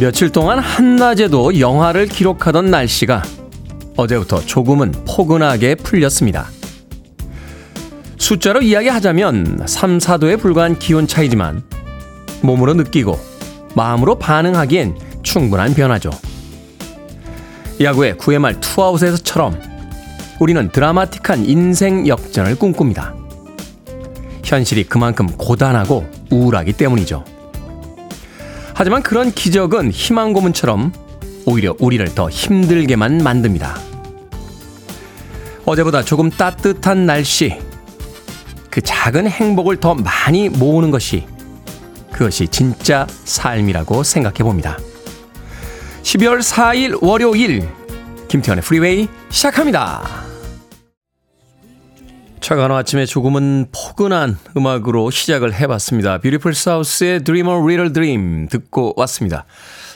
며칠 동안 한낮에도 영하를 기록하던 날씨가 어제부터 조금은 포근하게 풀렸습니다. 숫자로 이야기하자면 3, 4도에 불과한 기온 차이지만 몸으로 느끼고 마음으로 반응하기엔 충분한 변화죠. 야구의 9회 말 투아웃에서처럼 우리는 드라마틱한 인생 역전을 꿈꿉니다. 현실이 그만큼 고단하고 우울하기 때문이죠. 하지만 그런 기적은 희망 고문처럼 오히려 우리를 더 힘들게만 만듭니다. 어제보다 조금 따뜻한 날씨, 그 작은 행복을 더 많이 모으는 것이 그것이 진짜 삶이라고 생각해 봅니다. 12월 4일 월요일 김태훈의 프리웨이 시작합니다. 차가운 아침에 조금은 포근한 음악으로 시작을 해봤습니다. Beautiful South의 Dream a Little Dream 듣고 왔습니다.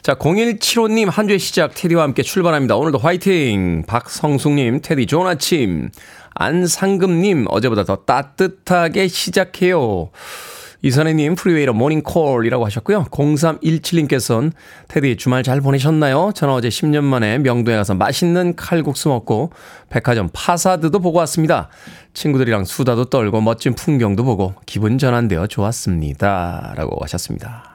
자, 0175님 한 주의 시작 테디와 함께 출발합니다. 오늘도 화이팅! 박성숙님, 테디 좋은 아침. 안상금님, 어제보다 더 따뜻하게 시작해요. 이선혜님 프리웨이로 모닝콜이라고 하셨고요. 0317님께서는 테디 주말 잘 보내셨나요? 저는 어제 10년 만에 명동에 가서 맛있는 칼국수 먹고 백화점 파사드도 보고 왔습니다. 친구들이랑 수다도 떨고 멋진 풍경도 보고 기분 전환되어 좋았습니다. 라고 하셨습니다.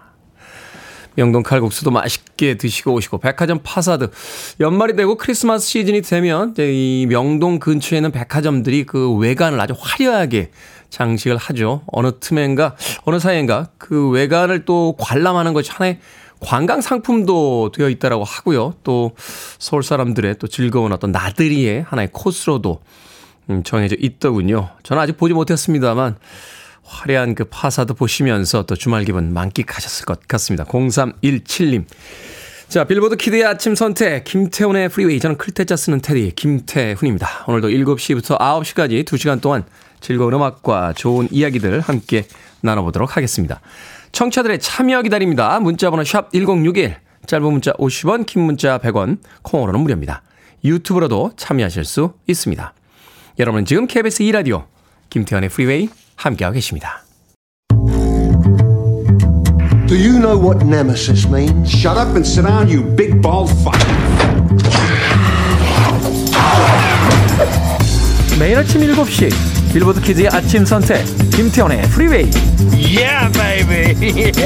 명동 칼국수도 맛있게 드시고 오시고 백화점 파사드 연말이 되고 크리스마스 시즌이 되면 이 명동 근처에는 백화점들이 그 외관을 아주 화려하게 장식을 하죠. 어느 틈엔가 어느 사이엔가 그 외관을 또 관람하는 것이 하나의 관광 상품도 되어 있다라고 하고요. 또 서울 사람들의 또 즐거운 어떤 나들이의 하나의 코스로도 음, 정해져 있더군요. 저는 아직 보지 못했습니다만 화려한 그 파사드 보시면서 또 주말 기분 만끽하셨을 것 같습니다. 0317님. 자, 빌보드 키드의 아침 선택, 김태훈의 프리웨이. 저는 클 태 자 쓰는 테디, 김태훈입니다. 오늘도 7시부터 9시까지 2시간 동안 즐거운 음악과 좋은 이야기들 함께 나눠보도록 하겠습니다. 청취자들의 참여 기다립니다. 문자번호 샵 1061, 짧은 문자 50원, 긴 문자 100원, 콩으로는 무료입니다. 유튜브로도 참여하실 수 있습니다. 여러분은 지금 KBS 2라디오 김태훈의 프리웨이 함께하고 계십니다. Do you know what nemesis means? Shut up and sit down, you big bald fuck. 매일 아침 7시 빌보드 키드의 아침 선택 김태훈의 프리웨이 Yeah, baby.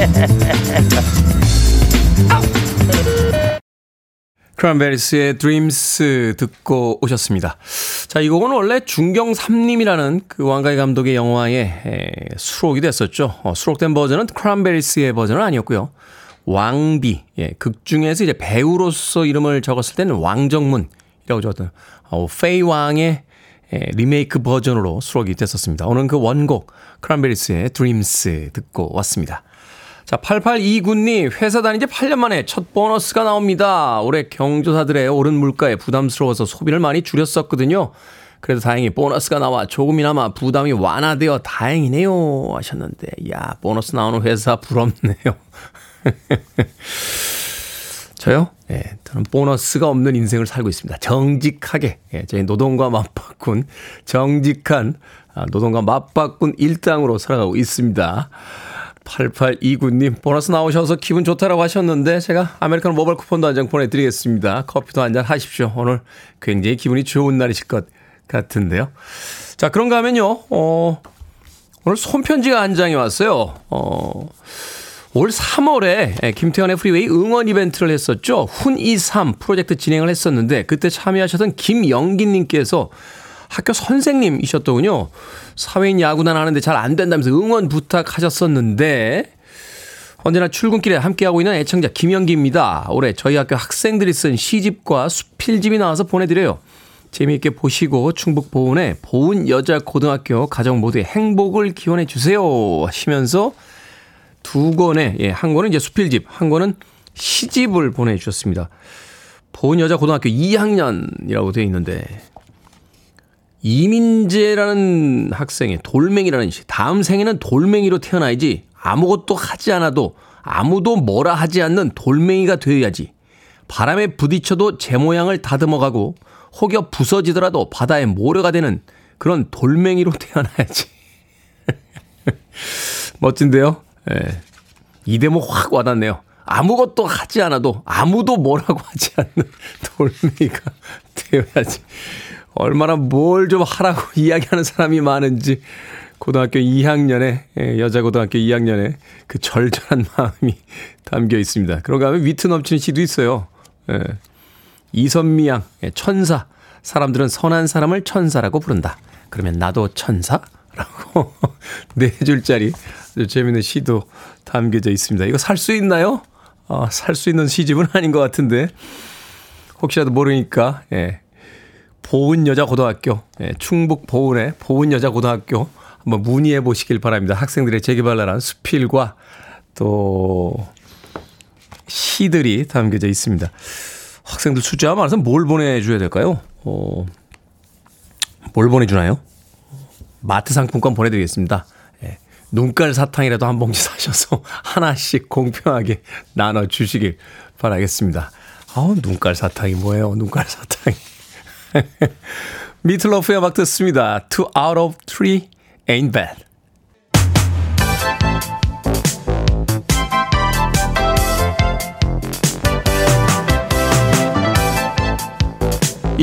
크란베리스의 Dreams 듣고 오셨습니다. 자, 이 곡은 원래 중경삼림이라는 그 왕가위 감독의 영화에 에, 수록이 됐었죠. 어, 수록된 버전은 크란베리스의 버전은 아니었고요. 왕비, 예, 극 중에서 이제 배우로서 이름을 적었을 때는 왕정문이라고 적었던 어, 페이 왕의 에, 리메이크 버전으로 수록이 됐었습니다. 오늘 그 원곡 크란베리스의 Dreams 듣고 왔습니다. 자, 8829님, 회사 다닌 지 8년 만에 첫 보너스가 나옵니다. 올해 경조사들의 오른 물가에 부담스러워서 소비를 많이 줄였었거든요. 그래도 다행히 보너스가 나와 조금이나마 부담이 완화되어 다행이네요. 하셨는데, 야, 보너스 나오는 회사 부럽네요. 저요? 예, 네, 저는 보너스가 없는 인생을 살고 있습니다. 정직하게, 예, 제 노동과 맞바꾼, 정직한, 아, 노동과 맞바꾼 일당으로 살아가고 있습니다. 8829님, 보너스 나오셔서 기분 좋다라고 하셨는데, 제가 아메리카노 모바일 쿠폰도 한 장 보내드리겠습니다. 커피도 한 잔 하십시오. 오늘 굉장히 기분이 좋은 날이실 것 같은데요. 자, 그런가 하면요, 어, 오늘 손편지가 한 장이 왔어요. 어, 올 3월에 김태훈의 프리웨이 응원 이벤트를 했었죠. 훈23 프로젝트 진행을 했었는데, 그때 참여하셨던 김영기님께서 학교 선생님이셨더군요. 사회인 야구단 하는데 잘 안 된다면서 응원 부탁하셨었는데 언제나 출근길에 함께하고 있는 애청자 김영기입니다. 올해 저희 학교 학생들이 쓴 시집과 수필집이 나와서 보내드려요. 재미있게 보시고 충북 보은의 보은 여자 고등학교 가정 모두의 행복을 기원해 주세요 하시면서 두 권의 예, 한 권은 이제 수필집, 한 권은 시집을 보내주셨습니다. 보은 여자 고등학교 2학년이라고 되어 있는데 이민재라는 학생의 돌멩이라는 시. 다음 생에는 돌멩이로 태어나야지 아무것도 하지 않아도 아무도 뭐라 하지 않는 돌멩이가 되어야지. 바람에 부딪혀도 제 모양을 다듬어가고 혹여 부서지더라도 바다의 모래가 되는 그런 돌멩이로 태어나야지. 멋진데요? 예. 이 대목 확 와닿네요. 아무것도 하지 않아도 아무도 뭐라고 하지 않는 돌멩이가 되어야지. 얼마나 뭘 좀 하라고 이야기하는 사람이 많은지 고등학교 2학년에 예, 여자 고등학교 2학년에 그 절절한 마음이 담겨 있습니다. 그런가 하면 위트 넘치는 시도 있어요. 예. 이선미양 예, 천사 사람들은 선한 사람을 천사라고 부른다. 그러면 나도 천사 라고 네 줄짜리 재밌는 시도 담겨져 있습니다. 이거 살 수 있나요? 어, 살수 있는 시집은 아닌 것 같은데 혹시라도 모르니까 예. 보은 여자 고등학교 예, 충북 보은의 보은 여자 고등학교 한번 문의해 보시길 바랍니다. 학생들의 재개발랄한 수필과 또 시들이 담겨져 있습니다. 학생들 숫자가 많아서 뭘 보내줘야 될까요? 어, 뭘 보내주나요? 마트 상품권 보내드리겠습니다. 예, 눈깔 사탕이라도 한 봉지 사셔서 하나씩 공평하게 나눠주시길 바라겠습니다. 아 눈깔 사탕이 뭐예요? 눈깔 사탕이. 미틀러프의 음악 듣습니다. Two out of three ain't bad.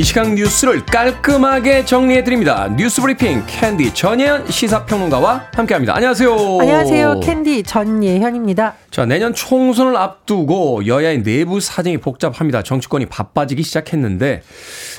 이 시간 뉴스를 깔끔하게 정리해드립니다. 뉴스 브리핑 캔디 전예현 시사평론가와 함께합니다. 안녕하세요. 안녕하세요. 캔디 전예현입니다. 자, 내년 총선을 앞두고 여야의 내부 사정이 복잡합니다. 정치권이 바빠지기 시작했는데,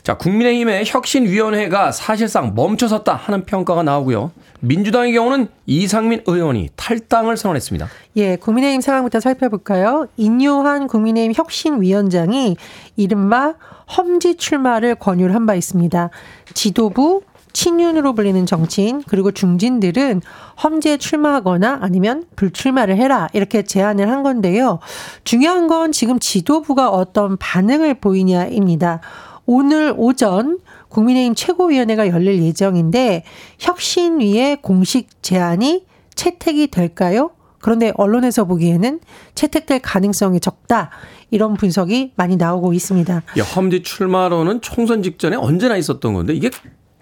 자, 국민의힘의 혁신위원회가 사실상 멈춰섰다 하는 평가가 나오고요. 민주당의 경우는 이상민 의원이 탈당을 선언했습니다. 예, 국민의힘 상황부터 살펴볼까요? 인요한 국민의힘 혁신위원장이 이른바 험지 출마를 권유를 한 바 있습니다. 지도부, 친윤으로 불리는 정치인 그리고 중진들은 험지에 출마하거나 아니면 불출마를 해라 이렇게 제안을 한 건데요. 중요한 건 지금 지도부가 어떤 반응을 보이냐입니다. 오늘 오전 국민의힘 최고위원회가 열릴 예정인데 혁신위의 공식 제안이 채택이 될까요? 그런데 언론에서 보기에는 채택될 가능성이 적다. 이런 분석이 많이 나오고 있습니다. 예, 험지 출마로는 총선 직전에 언제나 있었던 건데 이게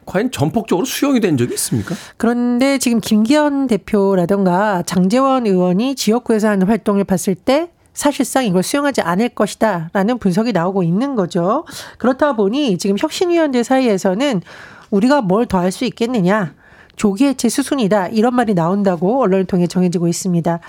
과연 전폭적으로 수용이 된 적이 있습니까? 그런데 지금 김기현 대표라던가 장재원 의원이 지역구에서 하는 활동을 봤을 때 사실상 이걸 수용하지 않을 것이다 라는 분석이 나오고 있는 거죠. 그렇다 보니 지금 혁신위원들 사이에서는 우리가 뭘 더 할 수 있겠느냐. 조기 해체 수순이다. 이런 말이 나온다고 언론을 통해 정해지고 있습니다.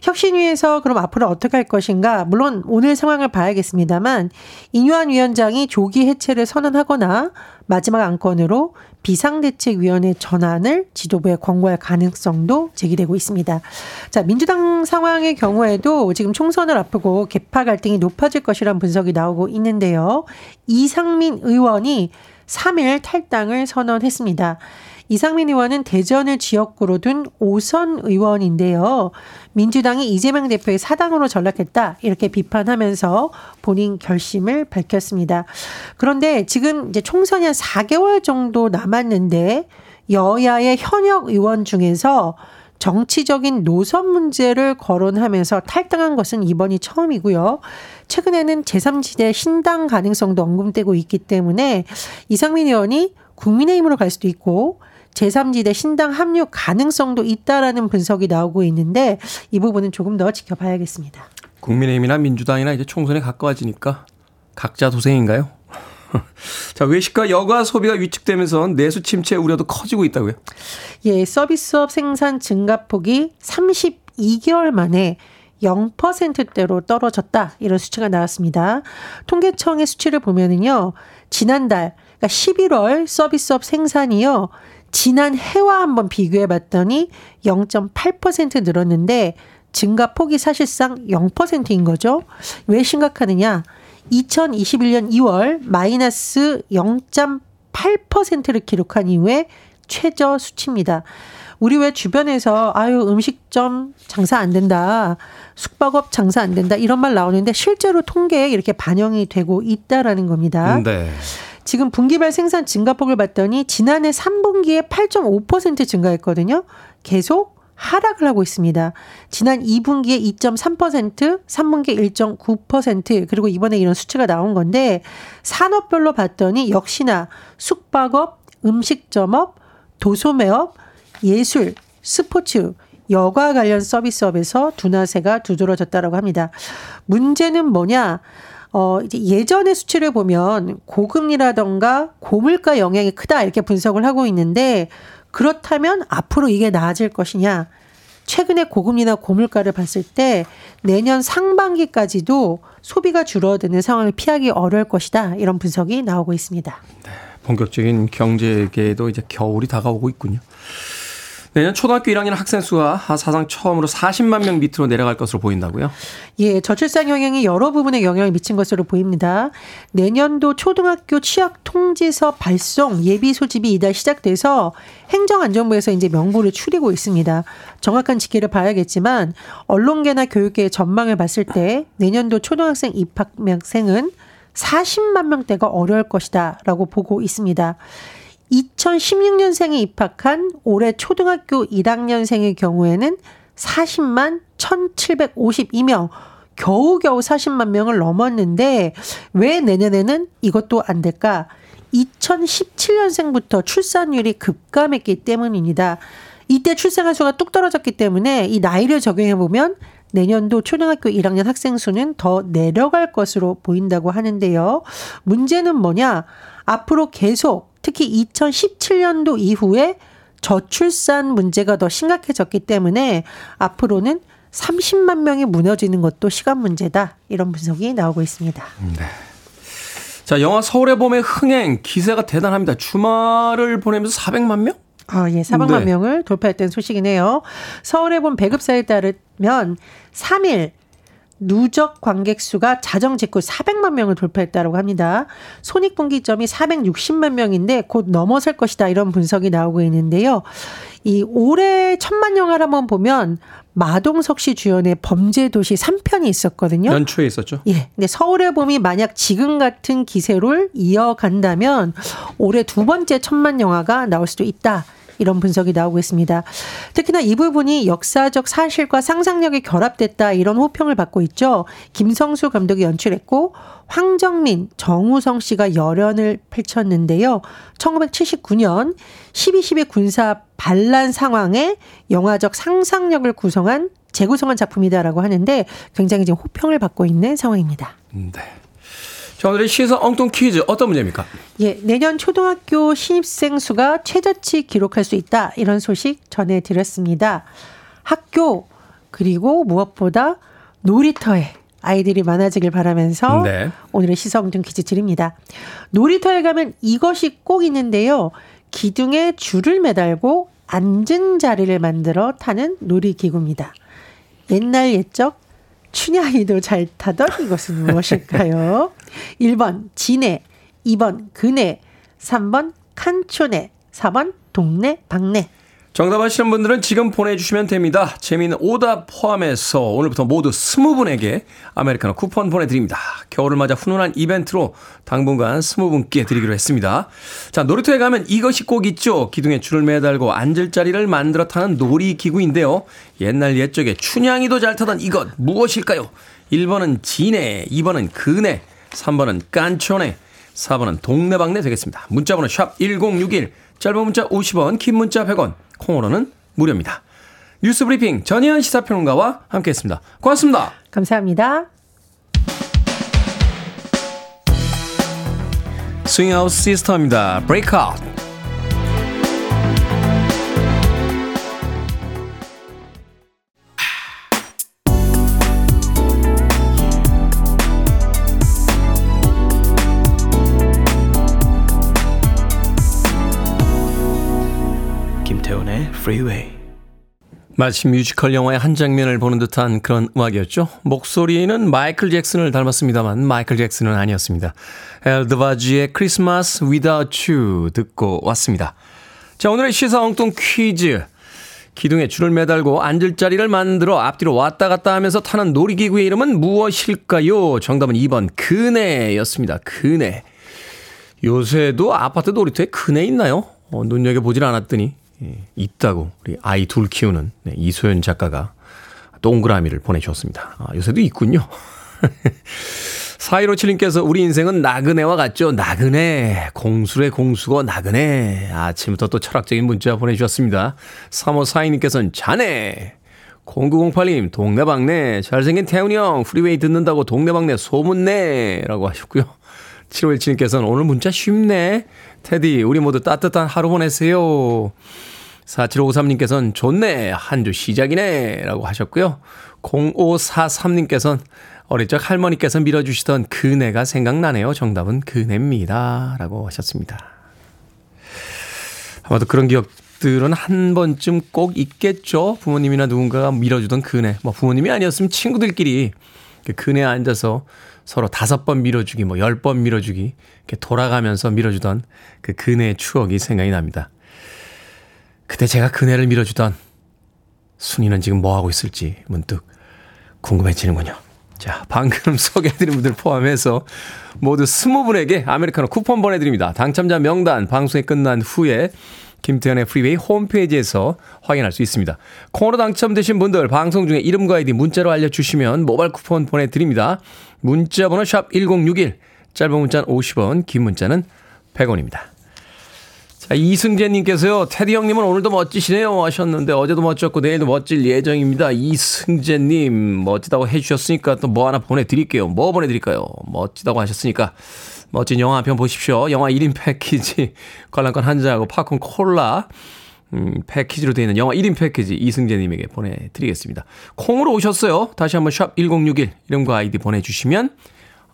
혁신위에서 그럼 앞으로 어떻게 할 것인가? 물론 오늘 상황을 봐야겠습니다만 인유한 위원장이 조기 해체를 선언하거나 마지막 안건으로 비상대책위원회 전환을 지도부에 권고할 가능성도 제기되고 있습니다. 자, 민주당 상황의 경우에도 지금 총선을 앞두고 개파 갈등이 높아질 것이라는 분석이 나오고 있는데요. 이상민 의원이 3일 탈당을 선언했습니다. 이상민 의원은 대전을 지역구로 둔 5선 의원인데요. 민주당이 이재명 대표의 사당으로 전락했다. 이렇게 비판하면서 본인 결심을 밝혔습니다. 그런데 지금 이제 총선이 한 4개월 정도 남았는데 여야의 현역 의원 중에서 정치적인 노선 문제를 거론하면서 탈당한 것은 이번이 처음이고요. 최근에는 제3지대 신당 가능성도 언급되고 있기 때문에 이상민 의원이 국민의힘으로 갈 수도 있고 제3지대 신당 합류 가능성도 있다라는 분석이 나오고 있는데 이 부분은 조금 더 지켜봐야겠습니다. 국민의힘이나 민주당이나 이제 총선에 가까워지니까 각자 도생인가요? 자, 외식과 여가 소비가 위축되면서 내수 침체 우려도 커지고 있다고요? 예, 서비스업 생산 증가폭이 32개월 만에 0%대로 떨어졌다. 이런 수치가 나왔습니다. 통계청의 수치를 보면은요. 지난달 그러니까 11월 서비스업 생산이요. 지난 해와 한번 비교해 봤더니 0.8% 늘었는데 증가 폭이 사실상 0%인 거죠. 왜 심각하느냐? 2021년 2월 마이너스 0.8%를 기록한 이후에 최저 수치입니다. 우리 왜 주변에서 아유 음식점 장사 안 된다. 숙박업 장사 안 된다. 이런 말 나오는데 실제로 통계에 이렇게 반영이 되고 있다라는 겁니다. 네. 지금 분기별 생산 증가폭을 봤더니 지난해 3분기에 8.5% 증가했거든요. 계속 하락을 하고 있습니다. 지난 2분기에 2.3%, 3분기에 1.9%, 그리고 이번에 이런 수치가 나온 건데 산업별로 봤더니 역시나 숙박업, 음식점업, 도소매업, 예술, 스포츠 여가 관련 서비스업에서 둔화세가 두드러졌다라고 합니다. 문제는 뭐냐? 어, 이제 예전의 수치를 보면 고금리라던가 고물가 영향이 크다 이렇게 분석을 하고 있는데 그렇다면 앞으로 이게 나아질 것이냐? 최근에 고금리나 고물가를 봤을 때 내년 상반기까지도 소비가 줄어드는 상황을 피하기 어려울 것이다. 이런 분석이 나오고 있습니다. 네, 본격적인 경제계에도 이제 겨울이 다가오고 있군요. 내년 초등학교 1학년 학생 수가 사상 처음으로 40만 명 밑으로 내려갈 것으로 보인다고요? 예, 저출산 영향이 여러 부분에 영향을 미친 것으로 보입니다. 내년도 초등학교 취약 통지서 발송 예비 소집이 이달 시작돼서 행정안전부에서 이제 명부를 추리고 있습니다. 정확한 집계를 봐야겠지만 언론계나 교육계의 전망을 봤을 때 내년도 초등학생 입학생은 40만 명대가 어려울 것이다라고 보고 있습니다. 2016년생에 입학한 올해 초등학교 1학년생의 경우에는 40만 1752명, 겨우겨우 40만 명을 넘었는데 왜 내년에는 이것도 안 될까? 2017년생부터 출산율이 급감했기 때문입니다. 이때 출생한 수가 뚝 떨어졌기 때문에 이 나이를 적용해 보면 내년도 초등학교 1학년 학생 수는 더 내려갈 것으로 보인다고 하는데요. 문제는 뭐냐? 앞으로 계속 특히 2017년도 이후에 저출산 문제가 더 심각해졌기 때문에 앞으로는 30만 명이 무너지는 것도 시간 문제다. 이런 분석이 나오고 있습니다. 네. 자, 영화 서울의 봄의 흥행 기세가 대단합니다. 주말을 보내면서 400만 명? 아, 예, 400만 네. 명을 돌파했다는 소식이네요. 서울의 봄 배급사에 따르면 3일 누적 관객 수가 자정 직후 400만 명을 돌파했다고 합니다. 손익분기점이 460만 명인데 곧 넘어설 것이다 이런 분석이 나오고 있는데요. 이 올해 천만 영화를 한번 보면 마동석 씨 주연의 범죄도시 3편이 있었거든요. 연초에 있었죠. 예. 근데 서울의 봄이 만약 지금 같은 기세를 이어간다면 올해 두 번째 천만 영화가 나올 수도 있다. 이런 분석이 나오고 있습니다. 특히나 이 부분이 역사적 사실과 상상력이 결합됐다 이런 호평을 받고 있죠. 김성수 감독이 연출했고 황정민, 정우성 씨가 열연을 펼쳤는데요. 1979년 12.12 군사 반란 상황에 영화적 상상력을 구성한 재구성한 작품이다라고 하는데 굉장히 지금 호평을 받고 있는 상황입니다. 네. 자, 오늘의 시사 엉뚱 퀴즈 어떤 문제입니까? 예, 내년 초등학교 신입생 수가 최저치 기록할 수 있다. 이런 소식 전해드렸습니다. 학교, 그리고 무엇보다 놀이터에 아이들이 많아지길 바라면서 네. 오늘의 시사 엉뚱 퀴즈 드립니다. 놀이터에 가면 이것이 꼭 있는데요. 기둥에 줄을 매달고 앉은 자리를 만들어 타는 놀이기구입니다. 옛날 옛적 춘향이도 잘 타던 이것은 무엇일까요? 1번 진해, 2번 그네, 3번 칸초네, 4번 동네 방네. 정답 아시는 분들은 지금 보내주시면 됩니다. 재미있는 오답 포함해서 오늘부터 모두 20분에게 아메리카노 쿠폰 보내드립니다. 겨울을 맞아 훈훈한 이벤트로 당분간 20분께 드리기로 했습니다. 자, 놀이터에 가면 이것이 꼭 있죠. 기둥에 줄을 매달고 앉을 자리를 만들어 타는 놀이기구인데요. 옛날 옛적에 춘향이도 잘 타던 이것 무엇일까요? 1번은 진해, 2번은 그네, 3번은 깐초네, 4번은 동네방네 되겠습니다. 문자번호 샵 1061, 짧은 문자 50원, 긴 문자 100원, 콩으로는 무료입니다. 뉴스 브리핑 전희연 시사평론가와 함께했습니다. 고맙습니다. 감사합니다. Swing Out Sister입니다. Breakout. 김태훈의 Freeway. 마치 뮤지컬 영화의 한 장면을 보는 듯한 그런 음악이었죠. 목소리는 마이클 잭슨을 닮았습니다만 마이클 잭슨은 아니었습니다. 엘드바지의 크리스마스 Without You 듣고 왔습니다. 자, 오늘의 시사 엉뚱 퀴즈. 기둥에 줄을 매달고 앉을 자리를 만들어 앞뒤로 왔다 갔다 하면서 타는 놀이기구의 이름은 무엇일까요? 정답은 2번 그네였습니다. 그네. 요새도 아파트 놀이터에 그네 있나요? 어, 눈여겨보질 않았더니 예, 있다고 우리 아이 둘 키우는 네, 이소연 작가가 동그라미를 보내주셨습니다. 아, 요새도 있군요. 4157님께서 우리 인생은 나그네와 같죠. 나그네. 공수래 공수거 나그네. 아침부터 또 철학적인 문자 보내주셨습니다. 3542님께서는 자네. 0908님, 동네방네. 잘생긴 태훈이 형, 프리웨이 듣는다고 동네방네 소문내. 라고 하셨고요. 7517님께서는 오늘 문자 쉽네. 테디, 우리 모두 따뜻한 하루 보내세요. 4753님께서는 좋네. 한 주 시작이네. 라고 하셨고요. 0543님께서는 어릴 적 할머니께서 밀어주시던 그네가 생각나네요. 정답은 그네입니다. 라고 하셨습니다. 아마도 그런 기억들은 한 번쯤 꼭 있겠죠. 부모님이나 누군가가 밀어주던 그네. 뭐 부모님이 아니었으면 친구들끼리 그 그네에 앉아서 서로 다섯 번 밀어주기, 뭐 열 번 밀어주기, 이렇게 돌아가면서 밀어주던 그 그네의 추억이 생각이 납니다. 그때 제가 그네를 밀어주던 순이는 지금 뭐하고 있을지 문득 궁금해지는군요. 자, 방금 소개해드린 분들 포함해서 모두 스무 분에게 아메리카노 쿠폰 보내드립니다. 당첨자 명단 방송이 끝난 후에 김태훈의 프리웨이 홈페이지에서 확인할 수 있습니다. 콩으로 당첨되신 분들 방송 중에 이름과 아이디 문자로 알려주시면 모바일 쿠폰 보내드립니다. 문자 번호 샵 1061, 짧은 문자는 50원, 긴 문자는 100원입니다. 자, 이승재님께서요, 테디 형님은 오늘도 멋지시네요 하셨는데, 어제도 멋졌고, 내일도 멋질 예정입니다. 이승재님, 멋지다고 해주셨으니까 또 뭐 하나 보내드릴게요. 뭐 보내드릴까요? 멋지다고 하셨으니까, 멋진 영화 한 편 보십시오. 영화 1인 패키지, 관람권 한 장하고 팝콘 콜라, 음, 패키지로 되어 있는 영화 1인 패키지 이승재님에게 보내드리겠습니다. 콩으로 오셨어요. 다시 한번 샵 1061, 이름과 아이디 보내주시면,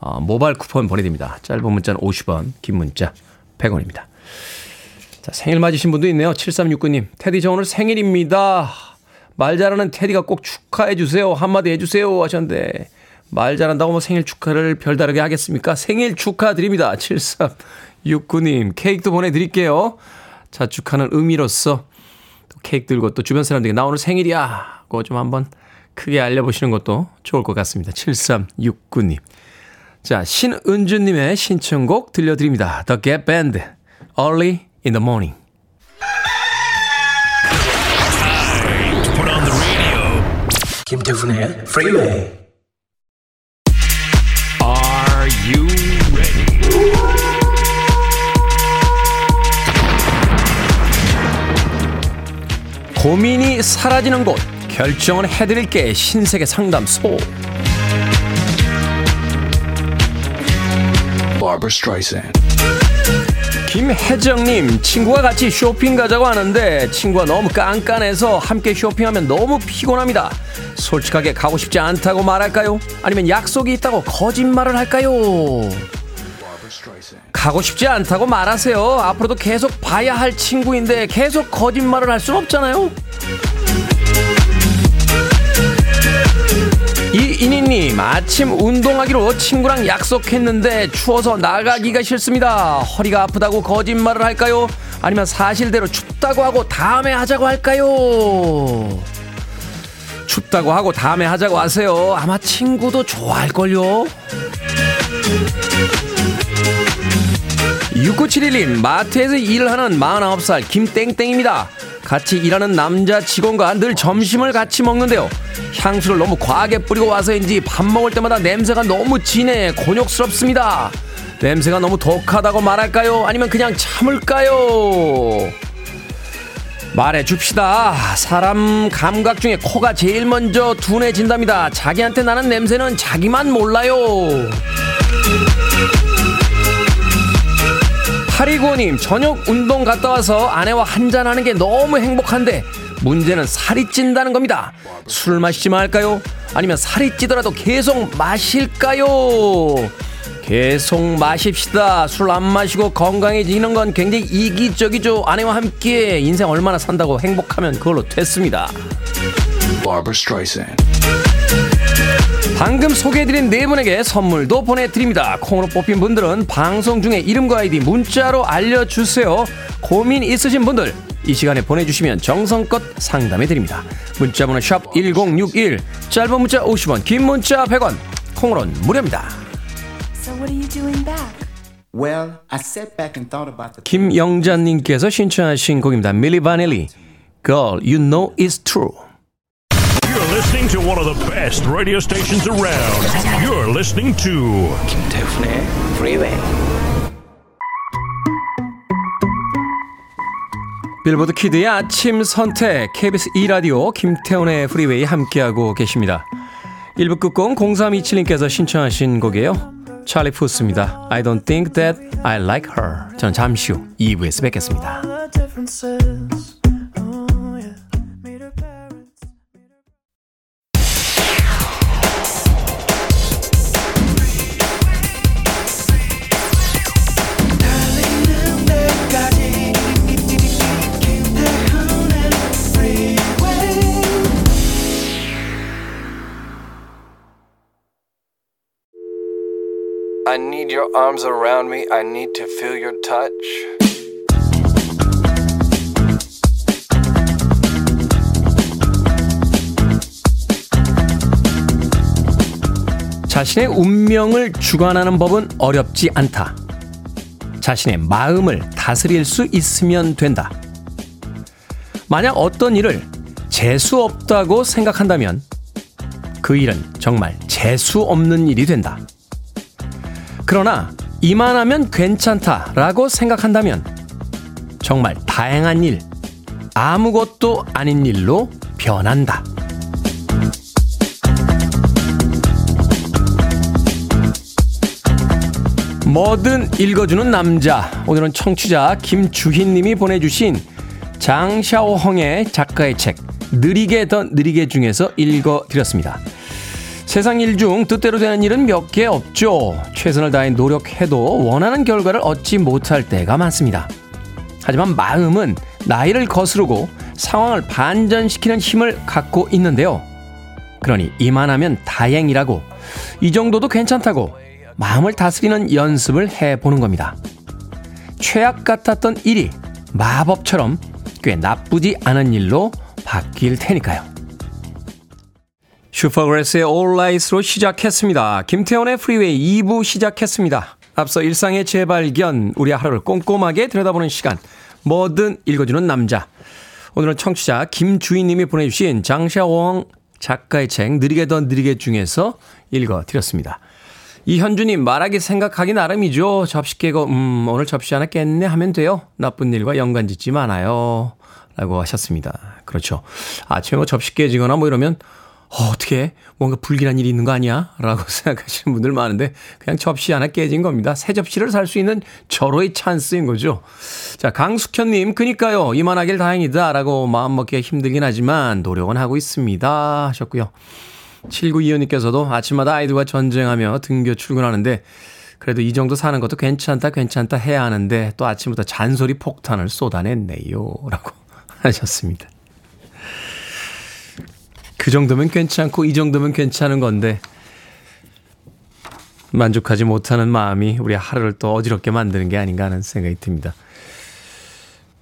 어, 모바일 쿠폰 보내드립니다. 짧은 문자는 50원, 긴 문자 100원입니다. 자, 생일 맞으신 분도 있네요. 7369님. 테디 저 오늘 생일입니다. 말 잘하는 테디가 꼭 축하해 주세요. 한마디 해 주세요. 하셨는데 말 잘한다고 뭐 생일 축하를 별다르게 하겠습니까? 생일 축하드립니다. 7369님. 케이크도 보내드릴게요. 자, 축하는 의미로서 또 케이크 들고 또 주변 사람들에게 나 오늘 생일이야. 그거 좀 한번 크게 알려보시는 것도 좋을 것 같습니다. 7369님. 자, 신은주님의 신청곡 들려드립니다. The Gap Band. Early in the morning. 김태훈의 Freeway. 고민이 사라지는 곳 결정을 해드릴게 신세계 상담소. 김혜정님 친구가 같이 쇼핑 가자고 하는데 친구가 너무 깐깐해서 함께 쇼핑하면 너무 피곤합니다 솔직하게 가고 싶지 않다고 말할까요? 아니면 약속이 있다고 거짓말을 할까요? 가고 싶지 않다고 말하세요 앞으로도 계속 봐야 할 친구인데 계속 거짓말을 할 순 없잖아요 이인희님 아침 운동하기로 친구랑 약속했는데 추워서 나가기가 싫습니다. 허리가 아프다고 거짓말을 할까요? 아니면 사실대로 춥다고 하고 다음에 하자고 할까요? 춥다고 하고 다음에 하자고 하세요. 아마 친구도 좋아할걸요. 6971님 마트에서 일을 하는 49살 김땡땡입니다. 같이 일하는 남자 직원과 늘 점심을 같이 먹는데요. 향수를 너무 과하게 뿌리고 와서인지 밥 먹을 때마다 냄새가 너무 진해 곤욕스럽습니다. 냄새가 너무 독하다고 말할까요? 아니면 그냥 참을까요? 말해 줍시다. 사람 감각 중에 코가 제일 먼저 둔해진답니다. 자기한테 나는 냄새는 자기만 몰라요. 8295님, 저녁 운동 갔다 와서 아내와 한잔하는 게 너무 행복한데, 문제는 살이 찐다는 겁니다. 술 마시지 말까요? 아니면 살이 찌더라도 계속 마실까요? 계속 마십시다. 술 안 마시고 건강해지는 건 굉장히 이기적이죠. 아내와 함께 인생 얼마나 산다고 행복하면 그걸로 됐습니다. 방금 소개해드린 네 분에게 선물도 보내드립니다. 콩으로 뽑힌 분들은 방송 중에 이름과 아이디 문자로 알려주세요. 고민 있으신 분들 이 시간에 보내주시면 정성껏 상담해드립니다. 문자번호 샵 1061, 짧은 문자 50원, 긴 문자 100원, 콩으로는 무료입니다. So what are you doing back? Well, I sat back and thought about the 김영자님께서 신청하신 곡입니다. 밀리 바넬리, Girl, You Know It's True. Listening to one of the best radio stations around. You're listening to 김태훈의 Freeway. 빌보드 kid의 아침 선택 KBS 2 라디오 김태훈의 프리웨이 함께하고 계십니다. 1부 끝곡 0327님께서 신청하신 곡이에요. 찰리 푸스입니다. I don't think that I like her. 저는 잠시 후 2부에서 뵙겠습니다. I need your arms around me. I need to feel your touch. 자신의 운명을 주관하는 법은 어렵지 않다. 자신의 마음을 다스릴 수 있으면 된다. 만약 어떤 일을 재수 없다고 생각한다면 그 일은 정말 재수 없는 일이 된다. 그러나 이만하면 괜찮다라고 생각한다면 정말 다행한 일, 아무것도 아닌 일로 변한다. 뭐든 읽어주는 남자. 오늘은 청취자 김주희 님이 보내주신 장샤오헝의 작가의 책, 느리게 더 느리게 중에서 읽어드렸습니다. 세상 일 중 뜻대로 되는 일은 몇 개 없죠. 최선을 다해 노력해도 원하는 결과를 얻지 못할 때가 많습니다. 하지만 마음은 나이를 거스르고 상황을 반전시키는 힘을 갖고 있는데요. 그러니 이만하면 다행이라고, 이 정도도 괜찮다고 마음을 다스리는 연습을 해보는 겁니다. 최악 같았던 일이 마법처럼 꽤 나쁘지 않은 일로 바뀔 테니까요. 슈퍼그래스의 All Right로 시작했습니다. 김태훈의 프리웨이 2부 시작했습니다. 앞서 일상의 재발견, 우리 하루를 꼼꼼하게 들여다보는 시간, 뭐든 읽어주는 남자. 오늘은 청취자 김주희님이 보내주신 장샤오헝 작가의 책 느리게 더 느리게 중에서 읽어드렸습니다. 이현주님 말하기 생각하기 나름이죠. 접시 깨고 음 오늘 접시 하나 깼네 하면 돼요. 나쁜 일과 연관 짓지 말아요. 라고 하셨습니다. 그렇죠. 아침에 뭐 접시 깨지거나 뭐 이러면 어, 어떻게 뭔가 불길한 일이 있는 거 아니야? 라고 생각하시는 분들 많은데 그냥 접시 하나 깨진 겁니다. 새 접시를 살 수 있는 절호의 찬스인 거죠. 자, 강숙현님, 그니까요. 이만하길 다행이다. 라고 마음먹기가 힘들긴 하지만 노력은 하고 있습니다. 하셨고요. 7925님께서도 아침마다 아이들과 전쟁하며 등교 출근하는데 그래도 이 정도 사는 것도 괜찮다, 괜찮다 해야 하는데 또 아침부터 잔소리 폭탄을 쏟아냈네요. 라고 하셨습니다. 그 정도면 괜찮고 이 정도면 괜찮은 건데 만족하지 못하는 마음이 우리 하루를 또 어지럽게 만드는 게 아닌가 하는 생각이 듭니다.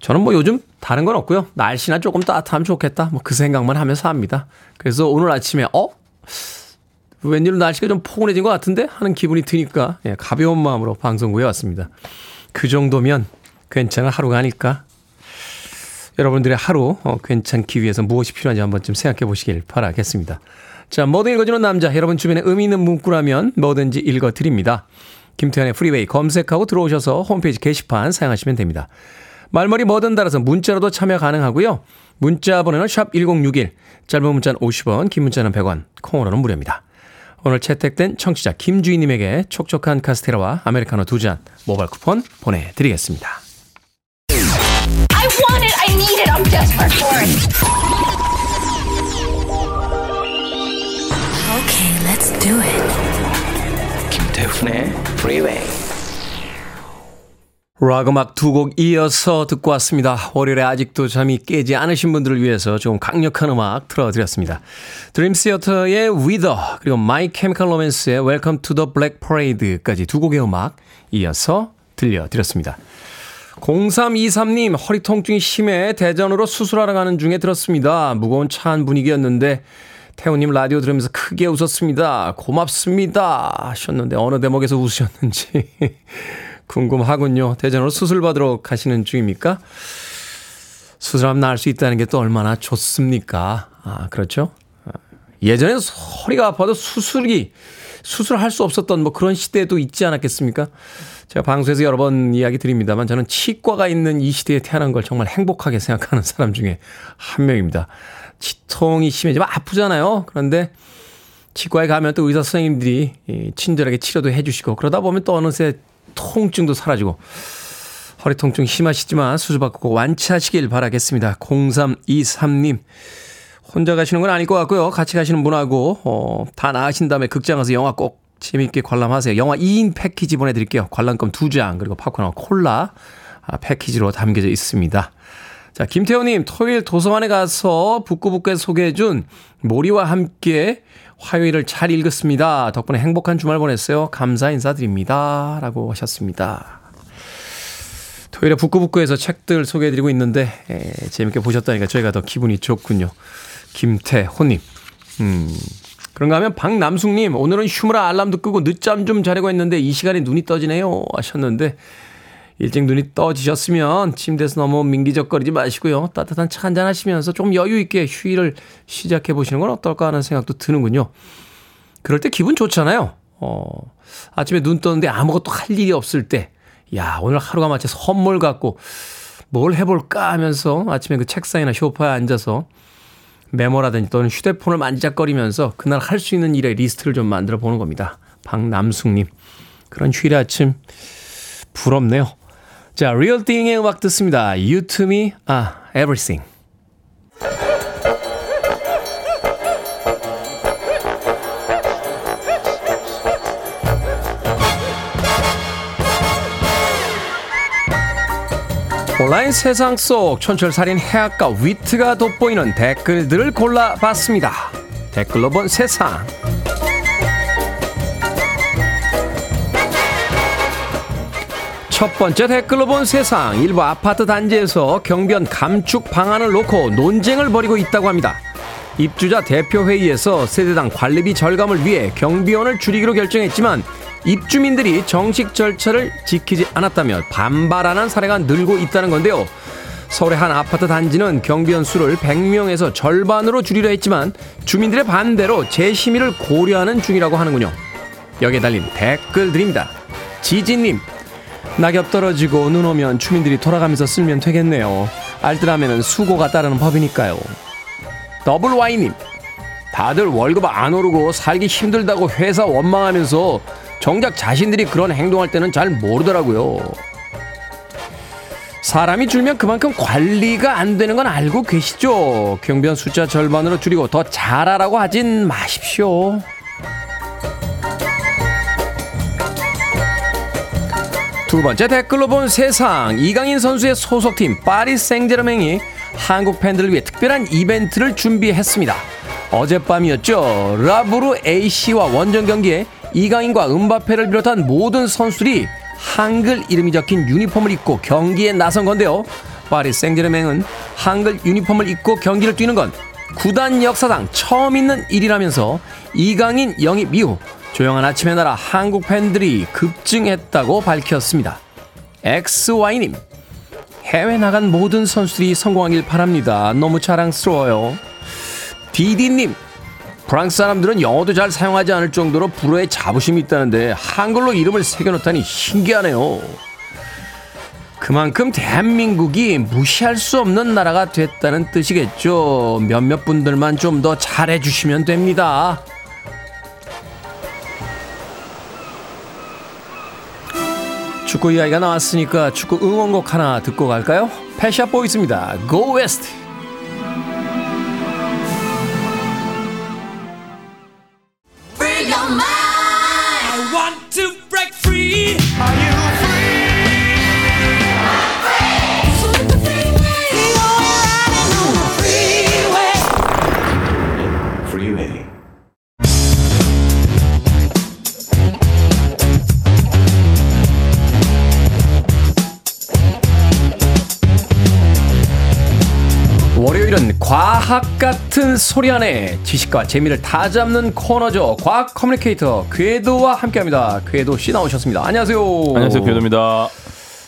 저는 뭐 요즘 다른 건 없고요. 날씨나 조금 따뜻하면 좋겠다. 뭐 그 생각만 하면서 합니다. 그래서 오늘 아침에 어? 웬일로 날씨가 좀 포근해진 것 같은데? 하는 기분이 드니까 예, 가벼운 마음으로 방송국에 왔습니다. 그 정도면 괜찮은 하루가 아닐까? 여러분들의 하루 어, 괜찮기 위해서 무엇이 필요한지 한번쯤 생각해 보시길 바라겠습니다. 자, 뭐든 읽어주는 남자. 여러분 주변에 의미 있는 문구라면 뭐든지 읽어드립니다. 김태훈의 프리웨이 검색하고 들어오셔서 홈페이지 게시판 사용하시면 됩니다. 말머리 뭐든 달아서 문자로도 참여 가능하고요. 문자 번호는 샵 1061, 짧은 문자는 50원, 긴 문자는 100원, 콩으로는 무료입니다. 오늘 채택된 청취자 김주희님에게 촉촉한 카스테라와 아메리카노 두 잔 모바일 쿠폰 보내드리겠습니다. I want it. I need it. I'm desperate for it. Okay, let's do it. 김태훈의 Freeway. 락 음악 두 곡 이어서 듣고 왔습니다. 월요일에 아직도 잠이 깨지 않으신 분들을 위해서 좀 강력한 음악 틀어드렸습니다. 드림 시어터의 Wither 그리고 My Chemical Romance의 Welcome to the Black Parade까지 두 곡의 음악 이어서 들려드렸습니다. 0323님 허리 통증이 심해 대전으로 수술하러 가는 중에 들었습니다. 무거운 차한 분위기였는데 태우님 라디오 들으면서 크게 웃었습니다. 고맙습니다 하셨는데 어느 대목에서 웃으셨는지 궁금하군요. 대전으로 수술 받으러 가시는 중입니까? 수술하면 나을 수 있다는 게 또 얼마나 좋습니까? 아, 그렇죠? 예전에는 허리가 아파도 수술이 수술할 수 없었던 뭐 그런 시대도 있지 않았겠습니까? 제가 방송에서 여러 번 이야기 드립니다만 저는 치과가 있는 이 시대에 태어난 걸 정말 행복하게 생각하는 사람 중에 한 명입니다. 치통이 심해지면 아프잖아요. 그런데 치과에 가면 또 의사 선생님들이 친절하게 치료도 해주시고 그러다 보면 또 어느새 통증도 사라지고 허리 통증 심하시지만 수술받고 완치하시길 바라겠습니다. 0323님. 혼자 가시는 건 아닐 것 같고요. 같이 가시는 분하고 어, 다 나으신 다음에 극장 가서 영화 꼭 재미있게 관람하세요. 영화 2인 패키지 보내드릴게요. 관람권 2장 그리고 팝콘하고 콜라 아, 패키지로 담겨져 있습니다. 자, 김태호님, 토요일 도서관에 가서 북구북구에서 소개해준 모리와 함께 화요일을 잘 읽었습니다. 덕분에 행복한 주말 보냈어요. 감사 인사드립니다. 라고 하셨습니다. 토요일에 북구북구에서 책들 소개해드리고 있는데, 에, 재밌게 보셨다니까 저희가 더 기분이 좋군요. 김태호님. 음, 그런가 하면 박남숙님, 오늘은 휴무라 알람도 끄고 늦잠 좀 자려고 했는데 이 시간에 눈이 떠지네요. 하셨는데, 일찍 눈이 떠지셨으면 침대에서 너무 민기적거리지 마시고요. 따뜻한 차 한잔 하시면서 조금 여유 있게 휴일을 시작해 보시는 건 어떨까 하는 생각도 드는군요. 그럴 때 기분 좋잖아요. 어, 아침에 눈 뜨는데 아무것도 할 일이 없을 때, 야, 오늘 하루가 마치 선물 같고 뭘 해볼까 하면서 아침에 그 책상이나 소파에 앉아서 메모라든지 또는 휴대폰을 만지작거리면서 그날 할 수 있는 일의 리스트를 좀 만들어 보는 겁니다. 박남숙님. 그런 휴일의 아침 부럽네요. 자, Real Thing의 음악 듣습니다. You to me, 아, everything. 온라인 세상 속 촌철살인 해악과 위트가 돋보이는 댓글들을 골라봤습니다. 댓글로 본 세상. 첫 번째 댓글로 본 세상 일부 아파트 단지에서 경비원 감축 방안을 놓고 논쟁을 벌이고 있다고 합니다. 입주자 대표회의에서 세대당 관리비 절감을 위해 경비원을 줄이기로 결정했지만 입주민들이 정식 절차를 지키지 않았다며 반발하는 사례가 늘고 있다는 건데요. 서울의 한 아파트 단지는 경비원 수를 100명에서 절반으로 줄이려 했지만 주민들의 반대로 재심의를 고려하는 중이라고 하는군요. 여기에 달린 댓글들입니다. 지진님, 낙엽 떨어지고 눈 오면 주민들이 돌아가면서 쓸면 되겠네요. 알뜰하면 수고가 따르는 법이니까요. 더블 와이님, 다들 월급 안 오르고 살기 힘들다고 회사 원망하면서 정작 자신들이 그런 행동할 때는 잘 모르더라고요. 사람이 줄면 그만큼 관리가 안 되는 건 알고 계시죠? 경비원 숫자 절반으로 줄이고 더 잘하라고 하진 마십시오. 두 번째 댓글로 본 세상 이강인 선수의 소속팀 파리 생제르맹이 한국 팬들을 위해 특별한 이벤트를 준비했습니다. 어젯밤이었죠. 라브루 A씨와 원정 경기에 이강인과 은바페를 비롯한 모든 선수들이 한글 이름이 적힌 유니폼을 입고 경기에 나선 건데요. 파리 생제르맹은 한글 유니폼을 입고 경기를 뛰는 건 구단 역사상 처음 있는 일이라면서 이강인 영입 이후 조용한 아침의 나라 한국 팬들이 급증했다고 밝혔습니다. XY님, 해외 나간 모든 선수들이 성공하길 바랍니다. 너무 자랑스러워요. 디디님, 프랑스 사람들은 영어도 잘 사용하지 않을 정도로 불어의 자부심이 있다는데 한글로 이름을 새겨놓다니 신기하네요. 그만큼 대한민국이 무시할 수 없는 나라가 됐다는 뜻이겠죠. 몇몇 분들만 좀 더 잘해주시면 됩니다. 축구 이야기가 나왔으니까 축구 응원곡 하나 듣고 갈까요? 패샤 보이스입니다. Go West. 과학 같은 소리 안에 지식과 재미를 다 잡는 코너죠. 과학 커뮤니케이터 궤도와 함께합니다. 궤도 씨 나오셨습니다. 안녕하세요. 안녕하세요. 궤도입니다.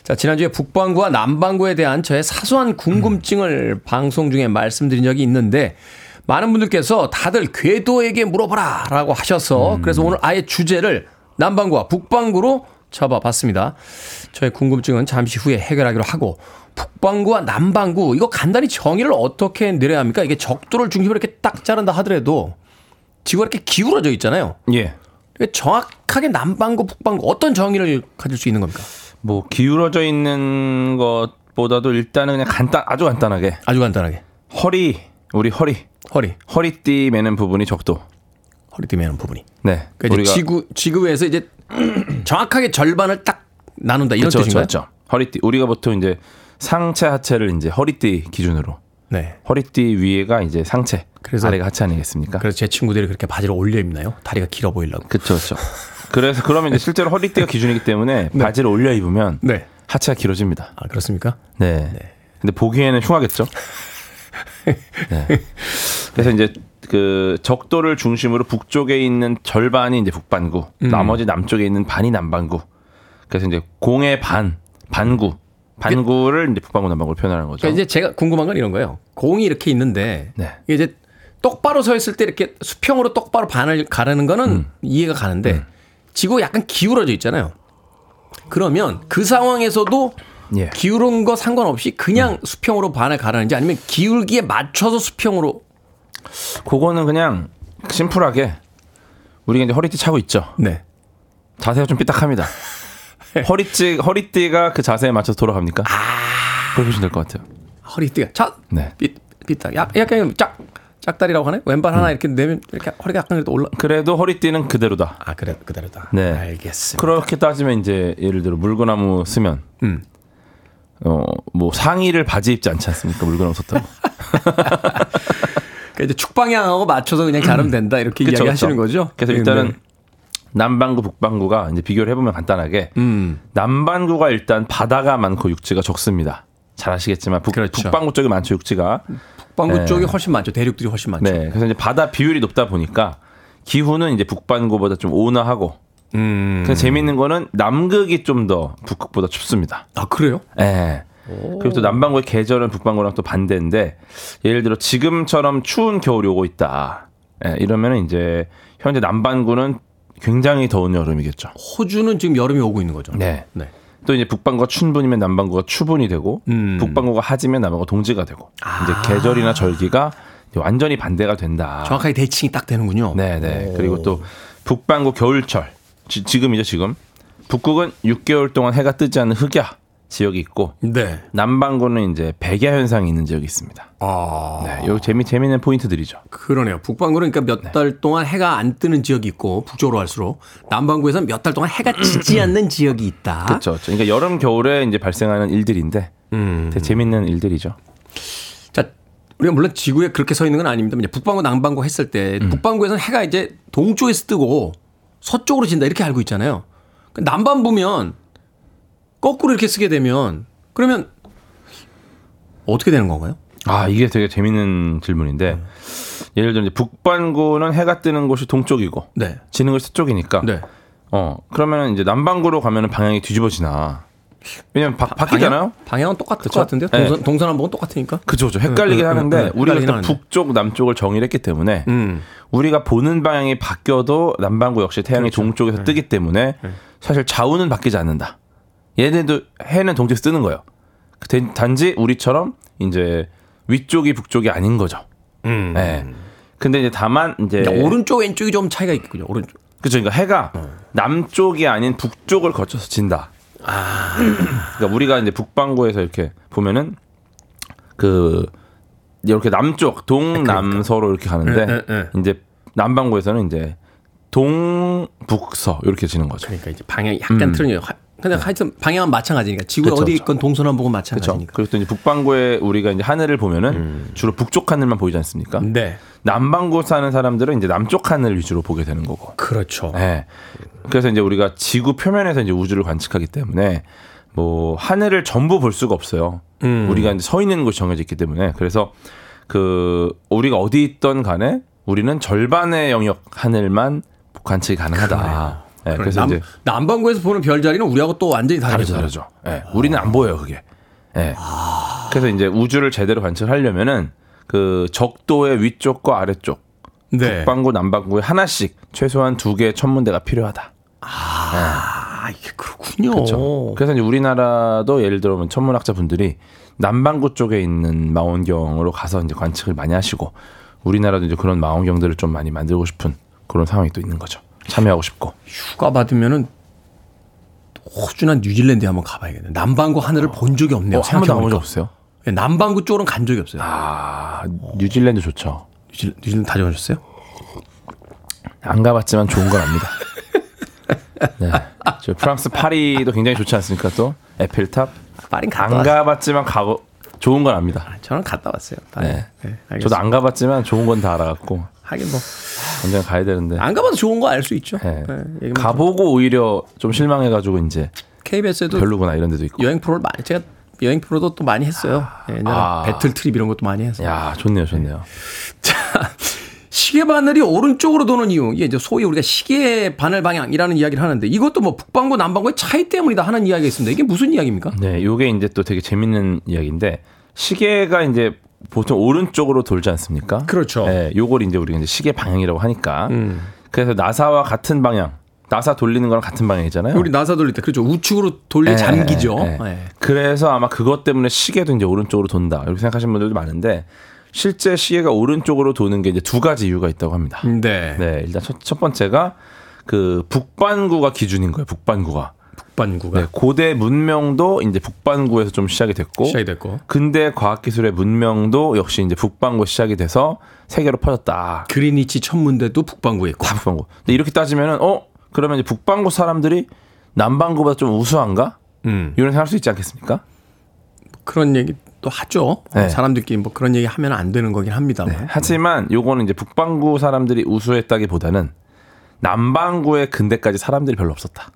자 지난주에 북반구와 남반구에 대한 저의 사소한 궁금증을 방송 중에 말씀드린 적이 있는데 많은 분들께서 다들 궤도에게 물어봐라 라고 하셔서 음. 그래서 오늘 아예 주제를 남반구와 북반구로 잡아봤습니다. 저의 궁금증은 잠시 후에 해결하기로 하고 북반구와 남반구 이거 간단히 정의를 어떻게 내려야 합니까? 이게 적도를 중심으로 이렇게 딱 자른다 하더라도 지구가 이렇게 기울어져 있잖아요. 예. 정확하게 남반구, 북반구 어떤 정의를 가질 수 있는 겁니까? 뭐 기울어져 있는 것보다도 일단은 그냥 간단 아주 간단하게 아주 간단하게 허리 우리 허리 허리 허리띠 매는 부분이 적도. 허리띠 매는 부분이. 네. 그러니까 이제 지구 지구에서 이제 정확하게 절반을 딱 나눈다 이런 그쵸, 뜻인가요? 그쵸, 그쵸. 허리띠 우리가 보통 이제 상체 하체를 이제 허리띠 기준으로 네. 허리띠 위에가 이제 상체 그래서- 아래가 하체 아니겠습니까? 그래서 제 친구들이 그렇게 바지를 올려 입나요? 다리가 길어 보이려고. 그렇죠, 그렇죠. 그래서 그러면 이제 실제로 허리띠가 기준이기 때문에 바지를 올려 입으면 네. 하체가 길어집니다. 아 그렇습니까? 네. 근데 보기에는 흉하겠죠. 네. 그래서 이제 그 적도를 중심으로 북쪽에 있는 절반이 이제 북반구, 음. 나머지 남쪽에 있는 반이 남반구. 그래서 이제 공의 반, 반구, 반구를 이제 북반구, 남반구로 표현하는 거죠. 그러니까 이제 제가 궁금한 건 이런 거예요. 공이 이렇게 있는데 네. 이제 똑바로 서 있을 때 이렇게 수평으로 똑바로 반을 가르는 거는 음. 이해가 가는데 지구가 약간 기울어져 있잖아요. 그러면 그 상황에서도 예. 기울은 거 상관없이 그냥 수평으로 반을 가르는지 아니면 기울기에 맞춰서 수평으로 그거는 그냥 심플하게 우리가 이제 허리띠 차고 있죠. 네. 자세가 좀 삐딱합니다. 허리띠 허리띠가 그 자세에 맞춰서 돌아갑니까? 그렇게 보시면 될 것 같아요. 허리띠가 자 네. 삐, 삐딱 약- 약간 짝 짝다리라고 하네. 왼발 하나 이렇게 내면 이렇게 허리가 약간 올라. 그래도 허리띠는 그대로다. 아 그래 그대로다. 네. 알겠습니다. 그렇게 따지면 이제 예를 들어 물구나무 쓰면 음. 어뭐 상의를 바지 입지 않지 않습니까? 물구나무 섰다고. 그러니까 이제 축방향하고 맞춰서 그냥 자르면 된다 이렇게 그쵸, 이야기하시는 그쵸. 거죠. 그래서 네, 일단은 네. 남반구 북반구가 이제 비교를 해보면 간단하게 음. 남반구가 일단 바다가 많고 육지가 적습니다. 잘 아시겠지만 북, 그렇죠. 북반구 쪽이 많죠 육지가. 북반구 네. 쪽이 훨씬 많죠. 대륙들이 훨씬 많죠. 네. 그래서 이제 바다 비율이 높다 보니까 기후는 이제 북반구보다 좀 온화하고. 음. 그래서 재밌는 거는 남극이 좀 더 북극보다 춥습니다. 아 그래요? 예. 그리고 또 남반구의 계절은 북반구랑 또 반대인데 예를 들어 지금처럼 추운 겨울이 오고 있다. 예, 이러면은 이제 현재 남반구는 굉장히 더운 여름이겠죠. 호주는 지금 여름이 오고 있는 거죠. 네. 네. 또 이제 북반구가 춘분이면 남반구가 추분이 되고 음. 북반구가 하지면 남반구가 동지가 되고 이제 계절이나 절기가 완전히 반대가 된다. 정확하게 대칭이 딱 되는군요. 네 네. 그리고 또 북반구 겨울철 지, 지금이죠 지금 북극은 6개월 동안 해가 뜨지 않는 흑야 지역이 있고 네. 남반구는 이제 백야 현상이 있는 지역이 있습니다. 아. 네, 여기 재미 재미있는 포인트들이죠. 그러네요. 북반구는 그러니까 몇 달 동안 해가 안 뜨는 지역이 있고 북쪽으로 갈수록 남반구에서는 몇 달 동안 해가 지지 않는 지역이 있다. 그렇죠. 그러니까 여름 겨울에 이제 발생하는 일들인데 음. 되게 재밌는 일들이죠. 자, 우리가 물론 지구에 그렇게 서 있는 건 아닙니다. 이제 북반구, 남반구 했을 때 음. 북반구에서는 해가 이제 동쪽에서 뜨고 서쪽으로 진다 이렇게 알고 있잖아요. 그 남반 보면 거꾸로 이렇게 쓰게 되면 그러면 어떻게 되는 건가요? 아 이게 되게 재밌는 질문인데 예를 들어 이제 북반구는 해가 뜨는 곳이 동쪽이고 네. 지는 곳이 서쪽이니까 네. 어 그러면 이제 남반구로 가면은 방향이 뒤집어지나 왜냐면 바, 바뀌잖아요. 방향? 방향은 똑같을 그쵸? 것 같은데요. 네. 동선, 동서남북은 똑같으니까. 그죠, 그죠. 헷갈리긴 음, 음, 하는데 음, 우리가 일단. 북쪽, 남쪽을 정의를 했기 때문에 음. 우리가 보는 방향이 바뀌어도 남반구 역시 태양이 그렇죠. 동쪽에서 네. 뜨기 때문에 사실 좌우는 바뀌지 않는다. 얘네도 해는 동쪽에서 뜨는 거예요. 그 단- 단지 우리처럼 이제 위쪽이 북쪽이 아닌 거죠. 음. 네. 근데 이제 다만 이제 그러니까 오른쪽 왼쪽이 좀 차이가 있군요. 오른쪽. 그죠. 그러니까 해가 어. 남쪽이 아닌 북쪽을 거쳐서 진다. 아. 그러니까 우리가 이제 북반구에서 이렇게 보면은 그 이렇게 남쪽 동남서로 이렇게 가는데 네, 네, 이제 남반구에서는 이제 동북서 이렇게 지는 거죠. 그러니까 이제 방향이 약간 음. 틀려요. 하- 근데 하여튼 방향은 마찬가지니까 지구 어디. 있건 동서남 북은 그렇죠. 마찬가지니까. 그리고 또 북반구에 우리가 이제 하늘을 보면은 주로 북쪽 하늘만 보이지 않습니까? 음. 네. 남반구 사는 사람들은 이제 남쪽 하늘 위주로 보게 되는 거고. 그렇죠. 네. 그래서 이제 우리가 지구 표면에서 이제 우주를 관측하기 때문에 뭐 하늘을 전부 볼 수가 없어요. 음. 우리가 이제 서 있는 곳이 정해져 있기 때문에 그래서 그 우리가 어디 있던 간에 우리는 절반의 영역 하늘만 관측이 가능하다. 네, 그 래, 그래 서 남, 이제 남반구에서 보는 별자리는 우리하고 또 완전히 다르죠, 다르죠. 다르죠. 예, 우리는 안 보여요, 그게. 예. 그래서 이제 우주를 제대로 관측하려면은 그 적도의 위쪽과 아래쪽 네. 북반구 남반구에 하나씩 최소한 두 개의 천문대가 필요하다. 아, 이게 그렇군요. 그렇죠. 그래서 이제 우리나라도 예를 들어 보면 천문학자 분들이 남반구 쪽에 있는 망원경으로 가서 이제 관측을 많이 하시고 우리나라도 이제 그런 망원경들을 좀 많이 만들고 싶은 그런 상황이 또 있는 거죠. 참여하고 싶고. 휴가 받으면은 호주나 뉴질랜드에 한번 가봐야겠네. 남반구 하늘을 본 적이 없네요. 어, 한 번도 가본 적. 없어요? 네, 남반구 쪽으로는 간 적이 없어요. 아, 뉴질랜드 좋죠. 뉴질, 뉴질랜드 다녀오셨어요? 안 가봤지만 좋은 건 압니다. 네. 저 프랑스 파리도 굉장히 좋지 않습니까? 또 에펠탑. 갔다 안. 가봤지만 가고 좋은 건 압니다. 저는 갔다 왔어요. 파리. 네. 네, 저도 알겠습니다. 안 가봤지만 좋은 건 다 알아갖고 하긴 뭐. 언젠가 가야 되는데. 안 가봐도 좋은 거 알 수 있죠. 네. 네, 가보고 오히려 좀 실망해가지고 이제 KBS에도 별로구나 이런 데도 있고. 여행 프로를 많이 제가 여행 프로도 또 많이 했어요. 예, 옛날에 아. Battle Trip 이런 것도 많이 해서. 야 좋네요, 좋네요. 자, 시계 바늘이 오른쪽으로 도는 이유. 이게 이제 소위 우리가 시계 바늘 방향이라는 이야기를 하는데 이것도 뭐 북반구 남반구의 차이 때문이다 하는 이야기가 있습니다. 이게 무슨 이야기입니까? 네, 요게 이제 또 되게 재밌는 이야기인데 시계가 이제 보통 오른쪽으로 돌지 않습니까? 그렇죠. 네, 요걸 이제 우리가 이제 시계 방향이라고 하니까. 음. 그래서 나사와 같은 방향, 나사 돌리는 거랑 같은 방향이잖아요. 우리 나사 돌릴 때 그렇죠. 우측으로 돌릴 예, 잠기죠. 예, 예. 예. 그래서 아마 그것 때문에 시계도 이제 오른쪽으로 돈다 이렇게 생각하시는 분들도 많은데 실제 시계가 오른쪽으로 도는 게 이제 두 가지 이유가 있다고 합니다. 네. 네, 일단 첫, 첫 번째가 그 북반구가 기준인 거예요. 북반구가. 북반구가 네, 고대 문명도 이제 북반구에서 좀 시작이 됐고 시작이 됐고 근대 과학기술의 문명도 역시 이제 북반구 시작이 돼서 세계로 퍼졌다. 그리니치 천문대도 북반구에 있고. 다 북반구. 근데 이렇게 따지면은 어 그러면 이제 북반구 사람들이 남반구보다 좀 우수한가? 음. 이런 생각할 수 있지 않겠습니까? 그런 얘기 또 하죠. 네. 사람들끼리 뭐 그런 얘기 하면 안 되는 거긴 합니다만. 하지만 요거는 이제 북반구 사람들이 우수했다기보다는 남반구의 근대까지 사람들이 별로 없었다.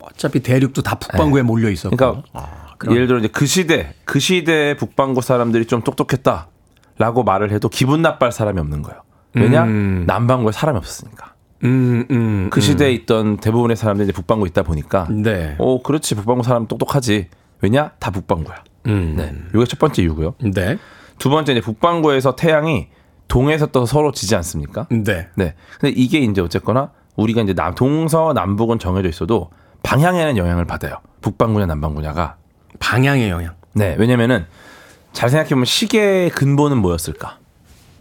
어차피 대륙도 다 북반구에 몰려 있었고. 그러니까 예를 들어 이제 그 시대 그 시대의 북반구 사람들이 좀 똑똑했다라고 말을 해도 기분 나빠할 사람이 없는 거예요. 왜냐 음. 남반구에 사람이 없었으니까. 음, 음, 그 시대에 있던 대부분의 사람들이 이제 북반구에 있다 보니까 네. 오 그렇지 북반구 사람 똑똑하지. 왜냐 다 북반구야. 음. 네, 이게 첫 번째 이유고요. 네. 두 번째 이제 북반구에서 태양이 동에서 떠서 서로 지지 않습니까? 네. 네. 근데 이게 이제 어쨌거나 우리가 이제 남, 동서 남북은 정해져 있어도 방향에는 영향을 받아요. 북반구냐 남반구냐가. 방향의 영향. 네. 왜냐면은 잘 생각해 보면 시계의 근본은 뭐였을까?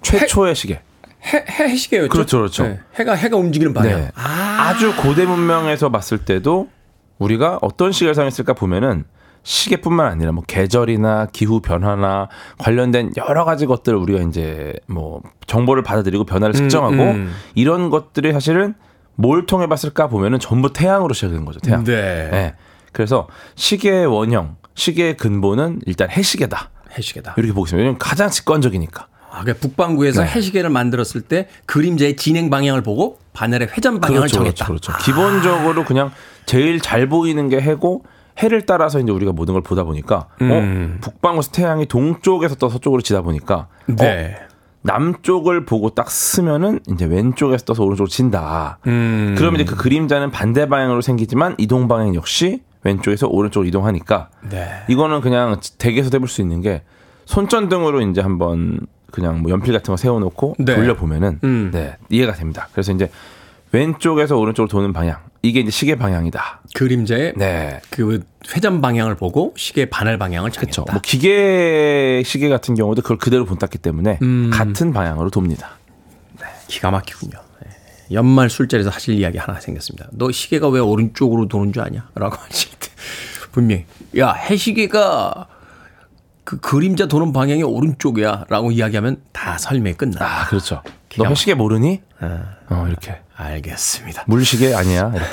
최초의 시계. 해, 해 시계였죠. 그렇죠, 그렇죠. 네. 해가 해가 움직이는 방향. 네. 아 주 고대 문명에서 봤을 때도 우리가 어떤 시계를 사용했을까 보면은 시계뿐만 아니라 뭐 계절이나 기후 변화나 관련된 여러 가지 것들을 우리가 이제 뭐 정보를 받아들이고 변화를 측정하고 음. 이런 것들이 사실은 뭘 통해 봤을까 보면은 전부 태양으로 시작된 거죠. 태양. 네. 네. 그래서 시계의 원형, 시계의 근본은 일단 해시계다. 해시계다. 이렇게 보겠습니다. 왜냐면 가장 직관적이니까. 아, 그러니까 북반구에서 네. 해시계를 만들었을 때 그림자의 진행 방향을 보고 바늘의 회전 방향을 그렇죠, 정했다. 그렇죠, 그렇죠. 기본적으로 그냥 제일 잘 보이는 게 해고 해를 따라서 이제 우리가 모든 걸 보다 보니까 음. 어 북방구에서 태양이 동쪽에서 떠 서쪽으로 지다 보니까 네. 어, 남쪽을 보고 딱 쓰면은 이제 왼쪽에서 떠서 오른쪽으로 친다. 음. 그러면 이제 그 그림자는 반대 방향으로 생기지만 이동 방향 역시 왼쪽에서 오른쪽으로 이동하니까 네. 이거는 그냥 댁에서 해볼 수 있는 게 손전등으로 이제 한번 그냥 뭐 연필 같은 거 세워놓고 네. 돌려 보면은 음. 네 이해가 됩니다. 그래서 이제 왼쪽에서 오른쪽으로 도는 방향 이게 이제 시계 방향이다. 그림자의 네. 그 회전 방향을 보고 시계 바늘 방향을. 그렇죠. 뭐 기계 시계 같은 경우도 그걸 그대로 본땄기 때문에 음. 같은 방향으로 돕니다. 기가 막히군요. 네. 연말 술자리에서 하실 이야기 하나 생겼습니다. 너 시계가 왜 오른쪽으로 도는 줄 아냐? 라고 하실 때 분명히 야 해시계가 그 그림자 도는 방향이 오른쪽이야 라고 이야기하면 다 설명이 끝나. 아 그렇죠. 너 시계 모르니? 아, 어 이렇게 알겠습니다. 물시계 아니야. 이렇게.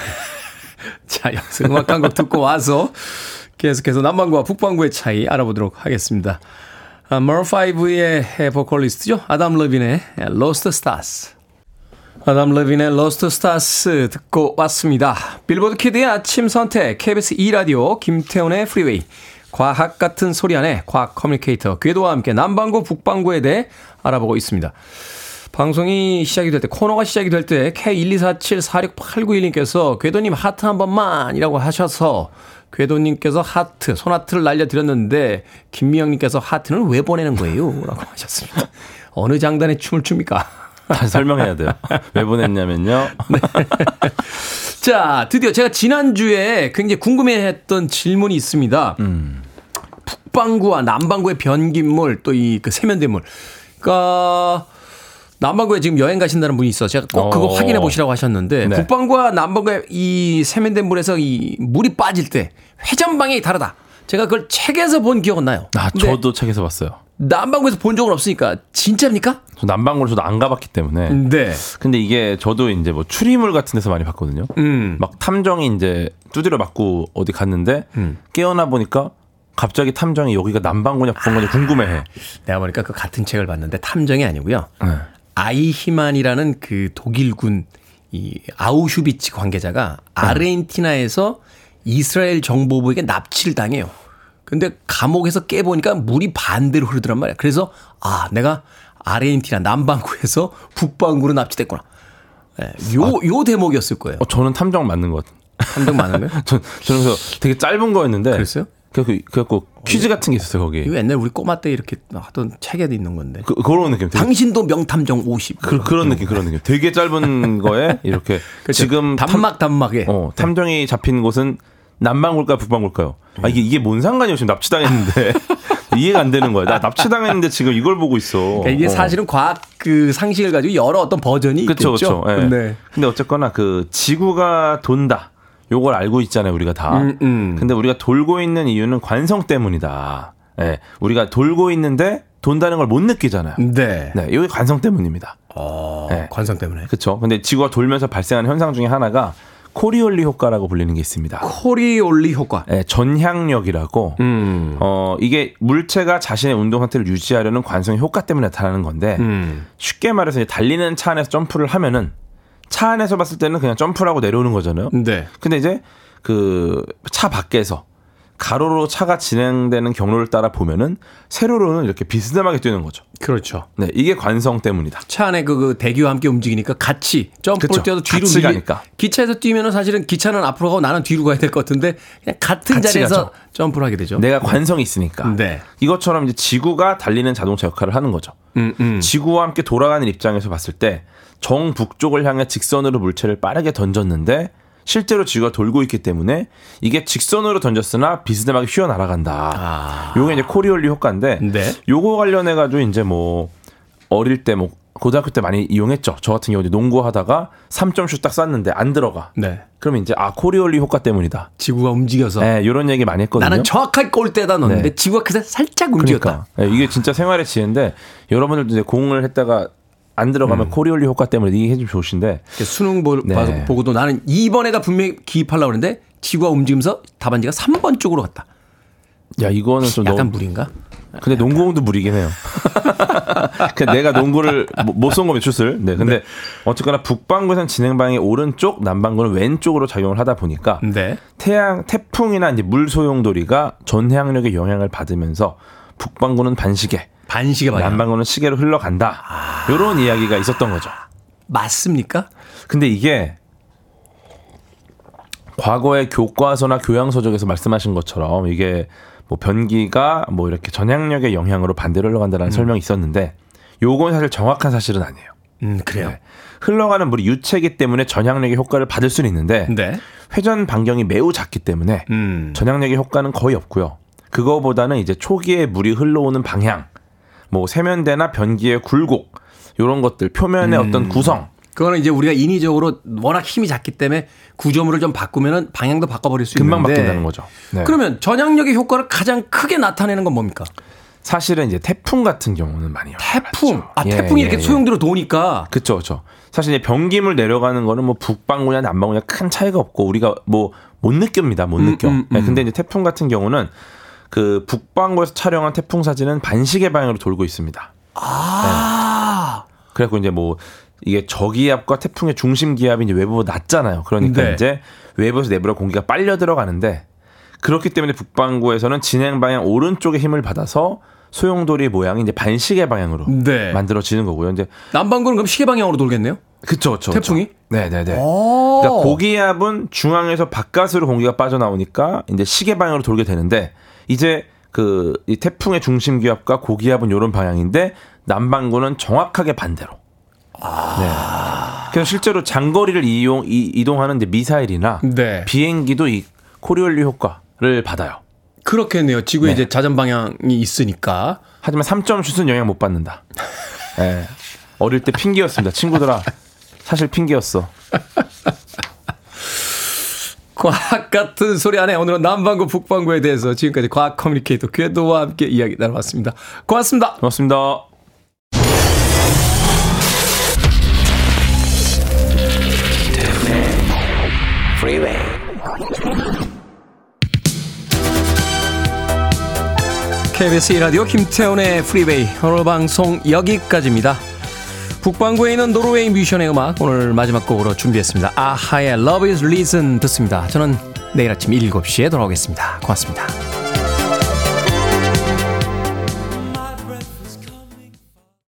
자, 여기서 음악 한곡 듣고 와서 계속해서 남반구와 북반구의 차이 알아보도록 하겠습니다. 아, 마룬5의 보컬리스트죠. 아담 러빈의 Lost Stars. 아담 러빈의 Lost Stars 듣고 왔습니다. 빌보드 kid의 아침 선택, KBS 2라디오, 김태훈의 프리웨이, 과학 같은 소리하네 과학 커뮤니케이터 궤도와 함께 남반구, 북반구에 대해 알아보고 있습니다. 방송이 시작이 될 때, 코너가 시작이 될 때, K124746891님께서 궤도님 하트 한 번만 이라고 하셔서 궤도님께서 하트, 손하트를 날려드렸는데, 김미영님께서 하트는 왜 보내는 거예요? 라고 하셨습니다. 어느 장단에 춤을 춥니까? 다시 설명해야 돼요. 왜 보냈냐면요. 네. 자, 드디어 제가 지난주에 굉장히 궁금해했던 질문이 있습니다. 음. 북방구와 남방구의 변기물, 또 이 그 세면대물. 그러니까, 남방구에 지금 여행 가신다는 분이 있어. 제가 꼭 그거 어. 확인해 보시라고 하셨는데, 네. 북방구와 남방구의 이 세면대물에서 이 물이 빠질 때 회전 방향이 다르다. 제가 그걸 책에서 본 기억은 나요. 아, 저도 책에서 봤어요. 남방구에서 본 적은 없으니까 진짜입니까? 저 남방구를 저도 안 가봤기 때문에. 네. 근데 이게 저도 이제 뭐 추리물 같은 데서 많이 봤거든요. 음. 막 탐정이 이제 두드려 맞고 어디 갔는데 음. 깨어나 보니까 갑자기 탐정이 여기가 남방구냐 북방구냐 궁금해해. 내가 보니까 그 같은 책을 봤는데 탐정이 아니고요. 네. 아이히만이라는 그 독일군 이 아우슈비츠 관계자가 아르헨티나에서 이스라엘 정보부에게 납치를 당해요. 근데 감옥에서 깨보니까 물이 반대로 흐르더란 말이야. 그래서 아 내가 아르헨티나 남반구에서 북반구로 납치됐구나. 예, 요, 요 대목이었을 거예요. 어, 저는 탐정 맞는 것 같아요. 탐정 많은 거요? 전, 저는 그래서 되게 짧은 거였는데. 그랬어요? 그래갖고, 그래갖고 퀴즈 같은 게 있었어요, 거기. 이거 옛날 우리 꼬마 때 이렇게 하던 책에도 있는 건데. 그, 그런 느낌. 되게 당신도 명탐정 50. 그, 그런 느낌, 그런 느낌. 되게 짧은 거에 이렇게 그렇죠. 지금 탐- 단막 단막에. 어, 탐정이 잡힌 곳은 남방구일까요, 북방구일까요? 아, 이게, 이게 뭔 상관이에요? 지금 납치당했는데. 이해가 안 되는 거야. 나 납치당했는데 지금 이걸 보고 있어. 그러니까 이게 어. 사실은 과학 그 상식을 가지고 여러 어떤 버전이 그쵸, 있겠죠. 예. 네. 근데 어쨌거나 그 지구가 돈다. 요걸 알고 있잖아요, 우리가 다. 음, 음. 근데 우리가 돌고 있는 이유는 관성 때문이다. 예. 우리가 돌고 있는데 돈다는 걸 못 느끼잖아요. 네. 네. 이게 관성 때문입니다. 어, 네. 관성 때문에. 그렇죠. 근데 지구가 돌면서 발생하는 현상 중에 하나가 코리올리 효과라고 불리는 게 있습니다. 코리올리 효과. 예, 전향력이라고 음. 어 이게 물체가 자신의 운동 상태를 유지하려는 관성의 효과 때문에 나타나는 건데 음. 쉽게 말해서 달리는 차 안에서 점프를 하면은 차 안에서 봤을 때는 그냥 점프를 하고 내려오는 거잖아요. 네. 근데 이제 그 차 밖에서 가로로 차가 진행되는 경로를 따라 보면은 세로로는 이렇게 비스듬하게 뛰는 거죠. 그렇죠. 네, 이게 관성 때문이다. 차 안에 그, 그 대기와 함께 움직이니까 같이 점프를. 뛰어도 뒤로 같이 밀리- 가니까. 기차에서 뛰면은 사실은 기차는 앞으로 가고 나는 뒤로 가야 될 것 같은데 그냥 같은 자리에서 가죠. 점프를 하게 되죠. 내가 관성이 있으니까. 네. 이것처럼 이제 지구가 달리는 자동차 역할을 하는 거죠. 음, 음. 지구와 함께 돌아가는 입장에서 봤을 때 정북쪽을 향해 직선으로 물체를 빠르게 던졌는데 실제로 지구가 돌고 있기 때문에 이게 직선으로 던졌으나 비스듬하게 휘어 날아간다. 아. 요게 이제 코리올리 효과인데 네. 요거 관련해 가지고 이제 뭐 어릴 때 뭐 고등학교 때 많이 이용했죠. 저 같은 경우 이제 농구하다가 3점슛 딱 쐈는데 안 들어가. 네. 그러면 이제 아 코리올리 효과 때문이다. 지구가 움직여서 네, 이런 얘기 많이 했거든요. 나는 정확하게 골대다 넣었는데 네. 지구가 그새 살짝 움직였다. 그러니까 네, 이게 진짜 생활의 지혜인데 여러분들도 이제 공을 했다가 안 들어가면 코리올리 효과 때문에 이게 해주면 좋으신데 수능 보, 네. 보고도 나는 2번에가 분명히 기입하려고 그랬는데 지구가 움직이면서 답안지가 3번 쪽으로 갔다. 야 이거는 좀 약간 너무 무리인가? 근데 농구공도 무리긴 해요. 그냥 내가 농구를 못 쏜 거면 슛을. 네. 근데 어쨌거나 북반구에서는 진행 방향이 오른쪽, 남반구는 왼쪽으로 작용을 하다 보니까 네. 태양 태풍이나 이제 물 소용돌이가 전해양력의 영향을 받으면서 북반구는 반시계, 반시계 방향. 남반구는 시계로 흘러간다. 이런 이야기가 있었던 거죠. 맞습니까? 근데 이게 과거의 교과서나 교양서적에서 말씀하신 것처럼 이게 뭐 변기가 뭐 이렇게 전향력의 영향으로 반대로 흘러간다는 설명이 있었는데 요건 사실 정확한 사실은 아니에요. 음, 그래요. 네. 흘러가는 물이 유체이기 때문에 전향력의 효과를 받을 수는 있는데 네. 회전 반경이 매우 작기 때문에 음. 전향력의 효과는 거의 없고요. 그거보다는 이제 초기에 물이 흘러오는 방향, 뭐 세면대나 변기의 굴곡 이런 것들 표면의 음. 어떤 구성 그거는 이제 우리가 인위적으로 워낙 힘이 작기 때문에 구조물을 좀 바꾸면은 방향도 바꿔버릴 수 금방 있는데 바뀐다는 거죠. 네. 그러면 전향력의 효과를 가장 크게 나타내는 건 뭡니까? 사실은 이제 태풍 같은 경우는 많이 태풍. 아, 예, 태풍이 예, 이렇게 예. 소용돌이 도니까 그렇죠, 그렇죠. 사실 이제 변기물 내려가는 거는 뭐 북방구냐 남방구냐 큰 차이가 없고 우리가 뭐 못 느낍니다, 못 음, 느껴. 음, 네, 음. 근데 이제 태풍 같은 경우는 그 북방구에서 촬영한 태풍 사진은 반시계 방향으로 돌고 있습니다. 아. 그래갖고 이제 뭐 이게 저기압과 태풍의 중심 기압이 이제 외부보다 낮잖아요. 그러니까 네. 이제 외부에서 내부로 공기가 빨려 들어가는데 그렇기 때문에 북반구에서는 진행 방향 오른쪽에 힘을 받아서 소용돌이 모양이 이제 반시계 방향으로 네. 만들어지는 거고요. 이제 남반구는 그럼 시계 방향으로 돌겠네요? 그쵸, 그쵸. 태풍이? 네, 네, 네. 오. 그러니까 고기압은 중앙에서 바깥으로 공기가 빠져나오니까 이제 시계 방향으로 돌게 되는데 이제 그 이 태풍의 중심 기압과 고기압은 이런 방향인데 남반구는 정확하게 반대로. 네. 그래서 실제로 장거리를 이용 이, 이동하는 이제 미사일이나 네. 비행기도 이 코리올리 효과를 받아요. 그렇겠네요. 지구에 네. 이제 자전 방향이 있으니까. 하지만 3점 슛은 영향 못 받는다. 예. 어릴 때 핑계였습니다. 친구들아. 사실 핑계였어. 과학 같은 소리 안에 오늘은 남반구 북반구에 대해서 지금까지 과학 커뮤니케이터 궤도와 함께 이야기 나눠봤습니다. 고맙습니다. 고맙습니다. KBS 1라디오 김태훈의 프리베이 오늘 방송 여기까지입니다. 북반구에 있는 노르웨이 뮤지션의 음악 오늘 마지막 곡으로 준비했습니다. 아하의 Love is Reason 듣습니다. 저는 내일 아침 7시에 돌아오겠습니다. 고맙습니다.